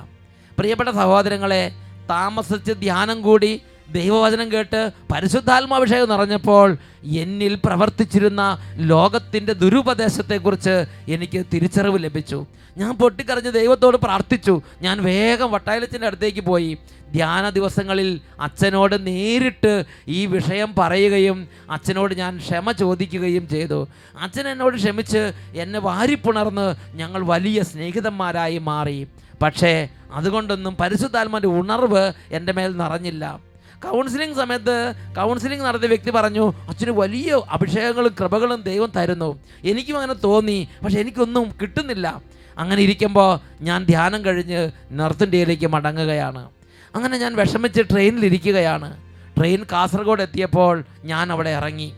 പ്രിയപ്പെട്ട സഹോദരങ്ങളെ താമസിച്ച് ധ്യാനം കൂടി ദൈവവചനം കേട്ട് പരിശുദ്ധാത്മാഭിഷേകം നിറഞ്ഞപ്പോൾ എന്നിൽ പ്രവർത്തിച്ചിരുന്ന ലോകത്തിന്റെ ദുരുപദേശത്തെക്കുറിച്ച് എനിക്ക് തിരിച്ചറിവ് ലഭിച്ചു. ഞാൻ പൊട്ടിക്കറിഞ്ഞ് ദൈവത്തോട് പ്രാർത്ഥിച്ചു. ഞാൻ വേഗം വട്ടായലച്ചന്റെ അടുത്തേക്ക് പോയി. ധ്യാന ദിവസങ്ങളിൽ അച്ഛനോട് നേരിട്ട് ഈ വിഷയം പറയുകയും അച്ഛനോട് ഞാൻ ക്ഷമ ചോദിക്കുകയും ചെയ്തു. അച്ഛൻ എന്നോട് ക്ഷമിച്ച് എന്നെ വാരിപ്പുണർന്ന് ഞങ്ങൾ വലിയ സ്നേഹിതന്മാരായി മാറി. പക്ഷേ അതുകൊണ്ടൊന്നും പരിശുദ്ധാത്മാന്റെ ഉണർവ് എന്റെ മേൽ നിറഞ്ഞില്ല. കൗൺസിലിംഗ് സമയത്ത് കൗൺസിലിംഗ് നടത്തിയ വ്യക്തി പറഞ്ഞു അച്ഛന് വലിയ അഭിഷേകങ്ങളും കൃപകളും ദൈവം തരുന്നു. എനിക്കും അങ്ങനെ തോന്നി പക്ഷെ എനിക്കൊന്നും കിട്ടുന്നില്ല. അങ്ങനെ ഇരിക്കുമ്പോൾ ഞാൻ ധ്യാനം കഴിഞ്ഞ് നോർത്ത് ഇന്ത്യയിലേക്ക് മടങ്ങുകയാണ്. അങ്ങനെ ഞാൻ വിഷമിച്ച് ട്രെയിനിലിരിക്കുകയാണ് ട്രെയിൻ കാസർഗോഡ് എത്തിയപ്പോൾ ഞാൻ അവിടെ ഇറങ്ങി.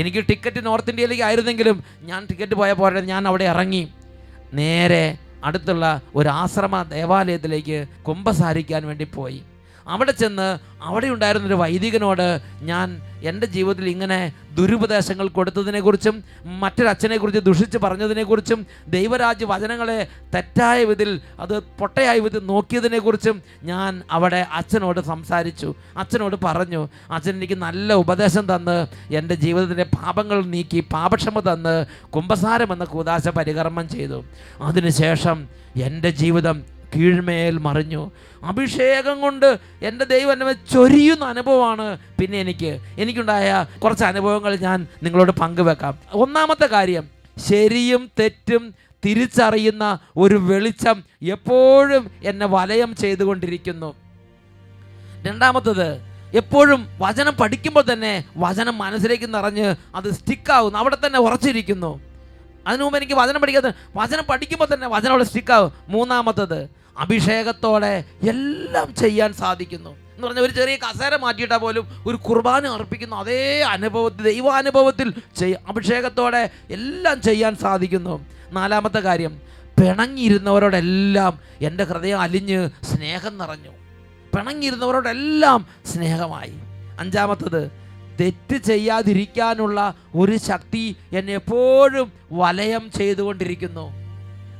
എനിക്ക് ടിക്കറ്റ് നോർത്ത് ഇന്ത്യയിലേക്ക് ആയിരുന്നെങ്കിലും ഞാൻ ടിക്കറ്റ് പോയ പോലെ ഞാൻ അവിടെ ഇറങ്ങി. നേരെ അടുത്തുള്ള ഒരു ആശ്രമ ദേവാലയത്തിലേക്ക് കുംഭസാരിക്കാൻ വേണ്ടി പോയി. അവിടെ ചെന്ന് അവിടെ ഉണ്ടായിരുന്നൊരു വൈദികനോട് ഞാൻ എന്റെ ജീവിതത്തിൽ ഇങ്ങനെ ദുരുപദേശങ്ങൾ കൊടുത്തതിനെക്കുറിച്ചും മറ്റൊരച്ഛനെക്കുറിച്ച് ദുഷിച്ച് പറഞ്ഞതിനെക്കുറിച്ചും ദൈവരാജ്യ വചനങ്ങളെ തെറ്റായ വിധത്തിൽ അത് പൊട്ടയായ വിധത്തിൽ നോക്കിയതിനെക്കുറിച്ചും ഞാൻ അവിടെ അച്ഛനോട് സംസാരിച്ചു. അച്ഛനോട് പറഞ്ഞു അച്ഛൻ എനിക്ക് നല്ല ഉപദേശം തന്ന് എന്റെ ജീവിതത്തിന്റെ പാപങ്ങൾ നീക്കി പാപക്ഷമ തന്ന് കുംഭസാരം എന്ന കൂതാശ പരികർമ്മം ചെയ്തു. അതിനുശേഷം എന്റെ ജീവിതം കീഴ്മേൽ മറിഞ്ഞു. അഭിഷേകം കൊണ്ട് എന്റെ ദൈവം എന്നെ ചൊരിയുന്ന അനുഭവമാണ്. പിന്നെ എനിക്ക് എനിക്കുണ്ടായ കുറച്ച് അനുഭവങ്ങൾ ഞാൻ നിങ്ങളോട് പങ്കുവെക്കാം. ഒന്നാമത്തെ കാര്യം ശരിയും തെറ്റും തിരിച്ചറിയുന്ന ഒരു വെളിച്ചം എപ്പോഴും എന്നെ വലയം ചെയ്തുകൊണ്ടിരിക്കുന്നു. രണ്ടാമത്തത് എപ്പോഴും വചനം പഠിക്കുമ്പോൾ തന്നെ വചനം മനസ്സിലേക്ക് നിറഞ്ഞ് അത് സ്റ്റിക്കാവുന്നു. അവിടെ തന്നെ ഉറച്ചിരിക്കുന്നു. അതിനു മുമ്പ് എനിക്ക് വചനം പഠിക്കാത്ത വചനം പഠിക്കുമ്പോൾ തന്നെ വചനം അവിടെ സ്റ്റിക്കാവും. മൂന്നാമത്തത് അഭിഷേകത്തോടെ എല്ലാം ചെയ്യാൻ സാധിക്കുന്നു. എന്ന് പറഞ്ഞാൽ ഒരു ചെറിയ കസേര മാറ്റിയിട്ടാൽ പോലും ഒരു കുർബാന അർപ്പിക്കുന്ന. അതേ അനുഭവത്തിൽ ദൈവാനുഭവത്തിൽ ചെയ്യ അഭിഷേകത്തോടെ എല്ലാം ചെയ്യാൻ സാധിക്കുന്നു. നാലാമത്തെ കാര്യം പിണങ്ങിയിരുന്നവരോടെല്ലാം എന്റെ ഹൃദയം അലിഞ്ഞ് സ്നേഹം നിറഞ്ഞു. പിണങ്ങിയിരുന്നവരോടെല്ലാം സ്നേഹമായി. അഞ്ചാമത്തത് തെറ്റ് ചെയ്യാതിരിക്കാനുള്ള ഒരു ശക്തി എന്നെ എപ്പോഴും വലയം ചെയ്തുകൊണ്ടിരിക്കുന്നു.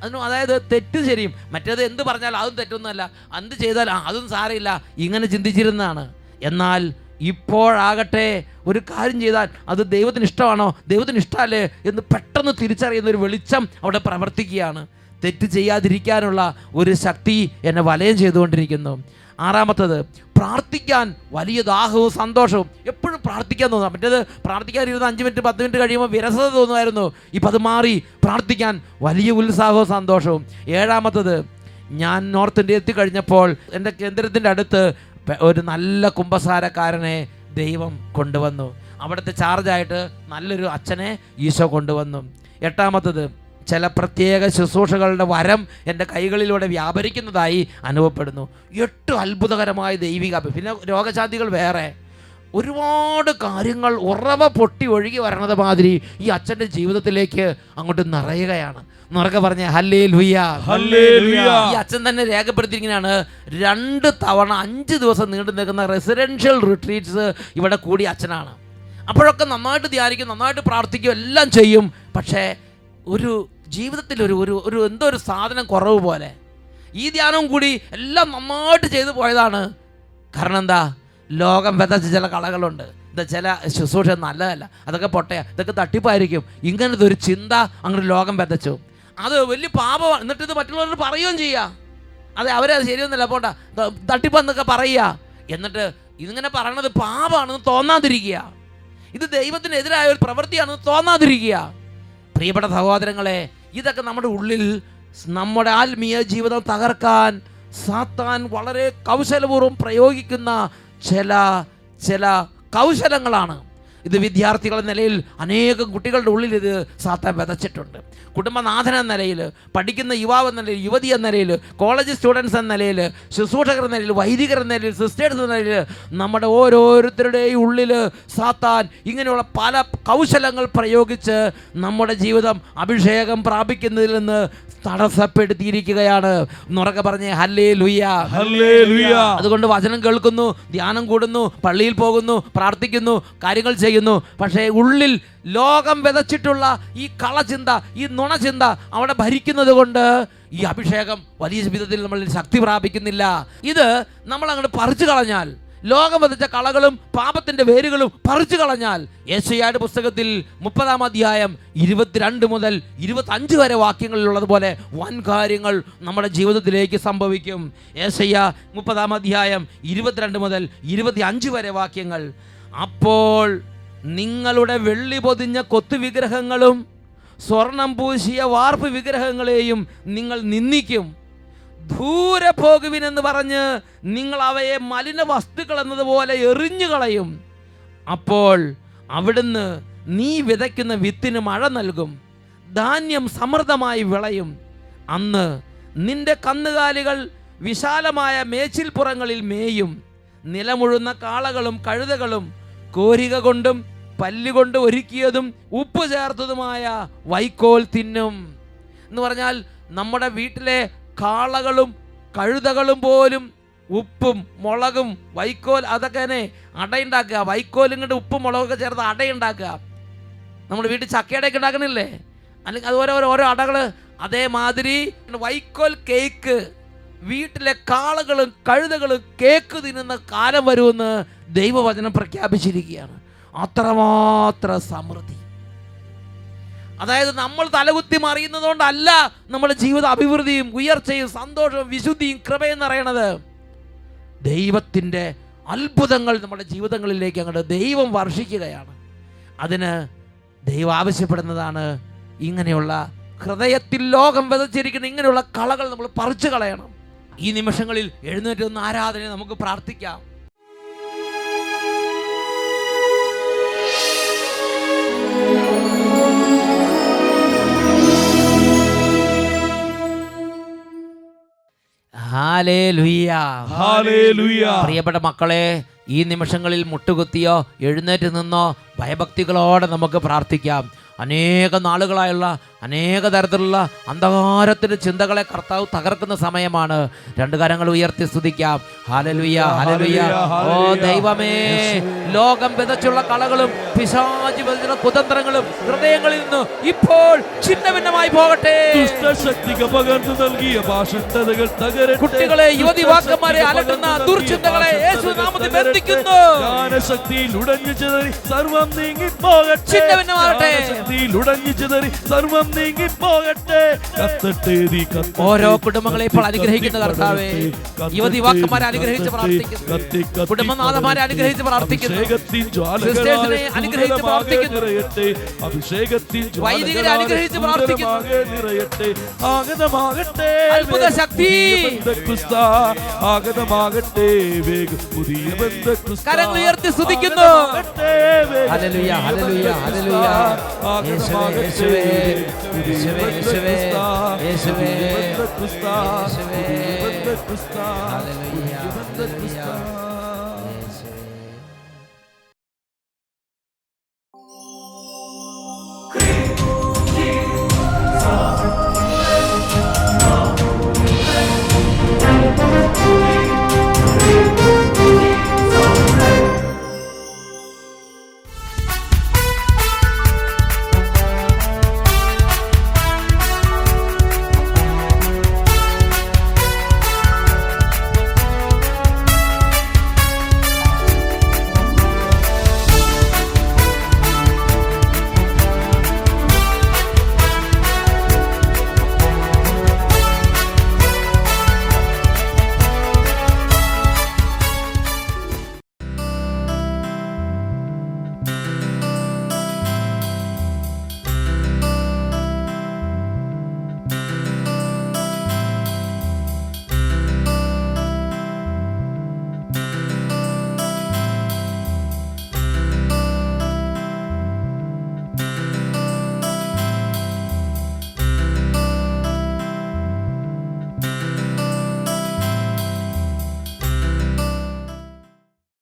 അതിന് അതായത് തെറ്റ് ശരിയും. മറ്റേത് എന്ത് പറഞ്ഞാൽ അതും തെറ്റൊന്നുമല്ല. എന്ത് ചെയ്താൽ അതും സാരമില്ല. ഇങ്ങനെ ചിന്തിച്ചിരുന്നതാണ്. എന്നാൽ ഇപ്പോഴാകട്ടെ ഒരു കാര്യം ചെയ്താൽ അത് ദൈവത്തിന് ഇഷ്ടമാണോ? ദൈവത്തിന് ഇഷ്ടമല്ലേ? എന്ന് പെട്ടെന്ന് തിരിച്ചറിയുന്ന ഒരു വെളിച്ചം അവിടെ പ്രവർത്തിക്കുകയാണ്. തെറ്റ് ചെയ്യാതിരിക്കാനുള്ള ഒരു ശക്തി എന്നെ വലയം ചെയ്തുകൊണ്ടിരിക്കുന്നു. ആറാമത്തത് പ്രാർത്ഥിക്കാൻ വലിയ ദാഹവും സന്തോഷവും. എപ്പോഴും പ്രാർത്ഥിക്കാൻ തോന്നുക മറ്റേത് പ്രാർത്ഥിക്കാൻ ഇരുന്ന് അഞ്ച് മിനിറ്റ് പത്ത് മിനിറ്റ് കഴിയുമ്പോൾ വിരസത തോന്നുമായിരുന്നു. ഇപ്പം അത് മാറി പ്രാർത്ഥിക്കാൻ വലിയ ഉത്സാഹവും സന്തോഷവും. ഏഴാമത്തത് ഞാൻ നോർത്ത് ഇന്ത്യ എത്തിക്കഴിഞ്ഞപ്പോൾ എന്റെ കേന്ദ്രത്തിന്റെ അടുത്ത് ഒരു നല്ല കുംഭസാരക്കാരനെ ദൈവം കൊണ്ടുവന്നു. അവിടുത്തെ ചാർജായിട്ട് നല്ലൊരു അച്ഛനെ ഈശോ കൊണ്ടുവന്നു. എട്ടാമത്തത് ചില പ്രത്യേക ശുശ്രൂഷകളുടെ വരം എന്റെ കൈകളിലൂടെ വ്യാപരിക്കുന്നതായി അനുഭവപ്പെടുന്നു. എട്ട് അത്ഭുതകരമായ ദൈവിക പിന്നെ രോഗശാന്തികൾ വേറെ. ഒരുപാട് കാര്യങ്ങൾ ഉറവ പൊട്ടി ഒഴുകി വരണത് മാതിരി ഈ അച്ഛന്റെ ജീവിതത്തിലേക്ക് അങ്ങോട്ട് നിറയുകയാണ്. നിറക്കെ പറഞ്ഞ ഹല്ലേ ഹല്ലേലൂയ. ഈ അച്ഛൻ തന്നെ രേഖപ്പെടുത്തിയിരിക്കുന്നതാണ് രണ്ട് തവണ അഞ്ച് ദിവസം നീണ്ടു നിൽക്കുന്ന റെസിഡൻഷ്യൽ റിട്രീറ്റ്സ് ഇവിടെ കൂടി അച്ഛനാണ്. അപ്പോഴൊക്കെ നന്നായിട്ട് ധ്യാനിക്കും നന്നായിട്ട് പ്രാർത്ഥിക്കും എല്ലാം ചെയ്യും. പക്ഷേ ഒരു ജീവിതത്തിൽ ഒരു ഒരു ഒരു എന്തോ ഒരു സാധനം കുറവ് പോലെ. ഈ ധ്യാനവും കൂടി എല്ലാം നന്നായിട്ട് ചെയ്തു പോയതാണ്. കാരണം എന്താ? ലോകം വിതച്ച ചില കളകളുണ്ട് ഇത് ചില ശുശ്രൂഷ നല്ലതല്ല. അതൊക്കെ പൊട്ടയാ ഇതൊക്കെ തട്ടിപ്പായിരിക്കും. ഇങ്ങനത്തെ ഒരു ചിന്ത അങ്ങനെ ലോകം വിതച്ചു. അത് വലിയ പാപമാണ് എന്നിട്ട് ഇത് മറ്റുള്ളവരോട് പറയുകയും ചെയ്യുക അതെ അത് ശരിയൊന്നുമില്ല. പോണ്ട. തട്ടിപ്പെന്നൊക്കെ പറയുക. എന്നിട്ട് ഇതിങ്ങനെ പറയണത് പാപമാണെന്ന് തോന്നാതിരിക്കുക. ഇത് ദൈവത്തിനെതിരായ ഒരു പ്രവൃത്തിയാണെന്ന് തോന്നാതിരിക്കുക. പ്രിയപ്പെട്ട സഹോദരങ്ങളെ ഇതൊക്കെ നമ്മുടെ ഉള്ളിൽ നമ്മുടെ ആത്മീയ ജീവിതം തകർക്കാൻ സാത്താൻ വളരെ കൗശലപൂർവം പ്രയോഗിക്കുന്ന ചില ചില കൗശലങ്ങളാണ്. ഇത് വിദ്യാർത്ഥികൾ എന്ന നിലയിൽ അനേകം കുട്ടികളുടെ ഉള്ളിൽ ഇത് സാത്താൻ വിതച്ചിട്ടുണ്ട്. കുടുംബനാഥൻ എന്ന നിലയിൽ പഠിക്കുന്ന യുവാവ് എന്ന നിലയിൽ യുവതി എന്ന നിലയിൽ കോളേജ് സ്റ്റുഡൻസ് എന്ന നിലയിൽ ശുശ്രൂഷകർ എന്ന നിലയിൽ വൈദികർ എന്ന നിലയിൽ സിസ്റ്റേഴ്സ് എന്ന നിലയിൽ നമ്മുടെ ഓരോരുത്തരുടെയും ഉള്ളിൽ സാത്താൻ ഇങ്ങനെയുള്ള പല കൗശലങ്ങൾ പ്രയോഗിച്ച് നമ്മുടെ ജീവിതം അഭിഷേകം പ്രാപിക്കുന്നതിൽ നിന്ന് തടസ്സപ്പെടുത്തിയിരിക്കുകയാണ്. നുറകെ പറഞ്ഞേ ഹല്ലേ ലുയ്യ. അതുകൊണ്ട് വചനം കേൾക്കുന്നു ധ്യാനം കൂടുന്നു പള്ളിയിൽ പോകുന്നു പ്രാർത്ഥിക്കുന്നു കാര്യങ്ങൾ ചെയ്യുന്നു പക്ഷേ ഉള്ളിൽ ലോകം വിതച്ചിട്ടുള്ള ഈ കളചിന്ത ഈ നുണചിന്ത അവിടെ ഭരിക്കുന്നത് കൊണ്ട് ഈ അഭിഷേകം വലിയ വിധത്തിൽ നമ്മളിൽ ശക്തി പ്രാപിക്കുന്നില്ല. ഇത് നമ്മൾ അങ്ങോട്ട് പറിച്ചു കളഞ്ഞാൽ ലോകം വധിച്ച കളകളും പാപത്തിന്റെ വേരുകളും പറിച്ചു കളഞ്ഞാൽ യേശയാട് പുസ്തകത്തിൽ മുപ്പതാം അധ്യായം ഇരുപത്തിരണ്ട് മുതൽ ഇരുപത്തി അഞ്ച് വരെ വാക്യങ്ങളിലുള്ളതുപോലെ വൻ കാര്യങ്ങൾ നമ്മുടെ ജീവിതത്തിലേക്ക് സംഭവിക്കും. യേശയ്യ മുപ്പതാം അധ്യായം ഇരുപത്തിരണ്ട് മുതൽ ഇരുപത്തി അഞ്ച് വരെ വാക്യങ്ങൾ. അപ്പോൾ നിങ്ങളുടെ വെള്ളി പൊതിഞ്ഞ കൊത്തു വിഗ്രഹങ്ങളും സ്വർണം പൂശിയ വാർപ്പ് വിഗ്രഹങ്ങളെയും നിങ്ങൾ നിന്ദിക്കും. ദൂരെ പോകുവിനെന്ന് പറഞ്ഞ് നിങ്ങൾ അവയെ മലിന വസ്തുക്കൾ എന്നതുപോലെ എറിഞ്ഞു കളയും അപ്പോൾ അവിടുന്ന് നീ വിതയ്ക്കുന്ന വിത്തിന് മഴ നൽകും. ധാന്യം സമൃദ്ധമായി വിളയും. അന്ന് നിന്റെ കന്നുകാലികൾ വിശാലമായ മേച്ചിൽപ്പുറങ്ങളിൽ മേയും. നിലമുഴുന്ന കാളകളും കഴുതകളും കോരിക കൊണ്ടും പല്ലുകൊണ്ട് ഒരുക്കിയതും ഉപ്പ് ചേർത്തതുമായ വൈക്കോൽ തിന്നും. എന്ന് പറഞ്ഞാൽ നമ്മുടെ വീട്ടിലെ കാളകളും കഴുതകളും പോലും ഉപ്പും മുളകും വൈക്കോൽ അതൊക്കെ തന്നെ അടയുണ്ടാക്കുക. വൈക്കോലും കൊണ്ട് ഉപ്പും മുളകൊക്കെ ചേർത്ത് അടയുണ്ടാക്കുക. നമ്മുടെ വീട്ടിൽ ചക്കയുടെയൊക്കെ ഉണ്ടാക്കണില്ലേ? അല്ലെങ്കിൽ അതുപോലെ ഓരോ ഓരോ അടകൾ അതേമാതിരി വൈക്കോൽ കേക്ക് വീട്ടിലെ കാളകളും കഴുതകളും കേക്ക് തിന്നുന്ന കാലം വരുമെന്ന് ദൈവവചനം പ്രഖ്യാപിച്ചിരിക്കുകയാണ്. അത്രമാത്ര സമൃദ്ധി. അതായത് നമ്മൾ തലകുത്തി മറിയുന്നതുകൊണ്ടല്ല നമ്മുടെ ജീവിത അഭിവൃദ്ധിയും ഉയർച്ചയും സന്തോഷവും വിശുദ്ധിയും കൃപയും നിറയണത്. ദൈവത്തിന്റെ അത്ഭുതങ്ങൾ നമ്മുടെ ജീവിതങ്ങളിലേക്ക് അങ്ങോട്ട് ദൈവം വർഷിക്കുകയാണ്. അതിന് ദൈവം ആവശ്യപ്പെടുന്നതാണ് ഇങ്ങനെയുള്ള ഹൃദയത്തിൽ ലോകം വിതച്ചിരിക്കുന്ന ഇങ്ങനെയുള്ള കളകൾ നമ്മൾ പറിച്ചു കളയണം. ഈ നിമിഷങ്ങളിൽ എഴുന്നേറ്റ് നിന്ന് ആരാധന നമുക്ക് പ്രാർത്ഥിക്കാം. പ്രിയപ്പെട്ട മക്കളെ ഈ നിമിഷങ്ങളിൽ മുട്ടുകുത്തിയോ എഴുന്നേറ്റ് നിന്നോ ഭയഭക്തികളോടെ നമുക്ക് പ്രാർത്ഥിക്കാം. അനേക നാളുകളായുള്ള അനേക തരത്തിലുള്ള അന്ധകാരത്തിന്റെ ചിന്തകളെ കർത്താവ് തകർക്കുന്ന സമയമാണ്. രണ്ട് കരങ്ങൾ ഉയർത്തി സ്തുതിക്കാം. ഹലലുയ ഹലലുയ ഓ ദൈവമേ ലോകം വിതച്ചുള്ള കളകളും പിശാചി വിതച്ചുള്ള കുതന്ത്രങ്ങളും ഹൃദയങ്ങളിൽ നിന്ന് ഇപ്പോൾ ഛിന്ന ഭിന്നമായി പോകട്ടെ ദുഷ്ടശക്തിക്ക് പകർന്നു നൽകിയ ഭാഷകൾ കുട്ടികളെ യുവതി വാക്കന്മാരെ അലട്ടുന്ന ദുർചിന്തകളെ യേശു നാമത്തിൽ ബന്ധിക്കുന്നു. ജ്ഞാനശക്തിയിൽ ഉടഞ്ഞു ചിതറി സർവം നീങ്ങി പോകട്ടെ. ചിഹ്നഭിന്നമാകട്ടെ. ജ്ഞാനശക്തിയിൽ ഉടഞ്ഞു ചിതറി സർവം നീങ്ങി പോകട്ടെ കത്തട്ടെ നീ. ഓരോ കുടുംബങ്ങളെ ഇപ്പോൾ അനുഗ്രഹിക്കുന്ന കർത്താവേ യുവതിവാക്കന്മാരെ യുവതി വാക്കന്മാരെ അനുഗ്രഹിച്ച് പ്രാർത്ഥിക്കുന്നു കുടുംബനാഥന്മാരെ അനുഗ്രഹിച്ച് പ്രാർത്ഥിക്കുന്നു അനുഗ്രഹിച്ച് പ്രാർത്ഥിക്കുന്നു. അഭിഷേകത്തിൻ വൈദികരെ അനുഗ്രഹിച്ച് പ്രാർത്ഥിക്കുന്നു. ആഗതമാകട്ടെ അത്ഭുത ശക്തി. ആഗതമാകട്ടെ വേഗം പുതിയ ബന്ധ കരങ്ങൾ ഉയർത്തി സ്തുതിക്കുന്നു. ഹല്ലേലൂയ, ഹല്ലേലൂയ, ഹല്ലേലൂയ. യേശുവേ,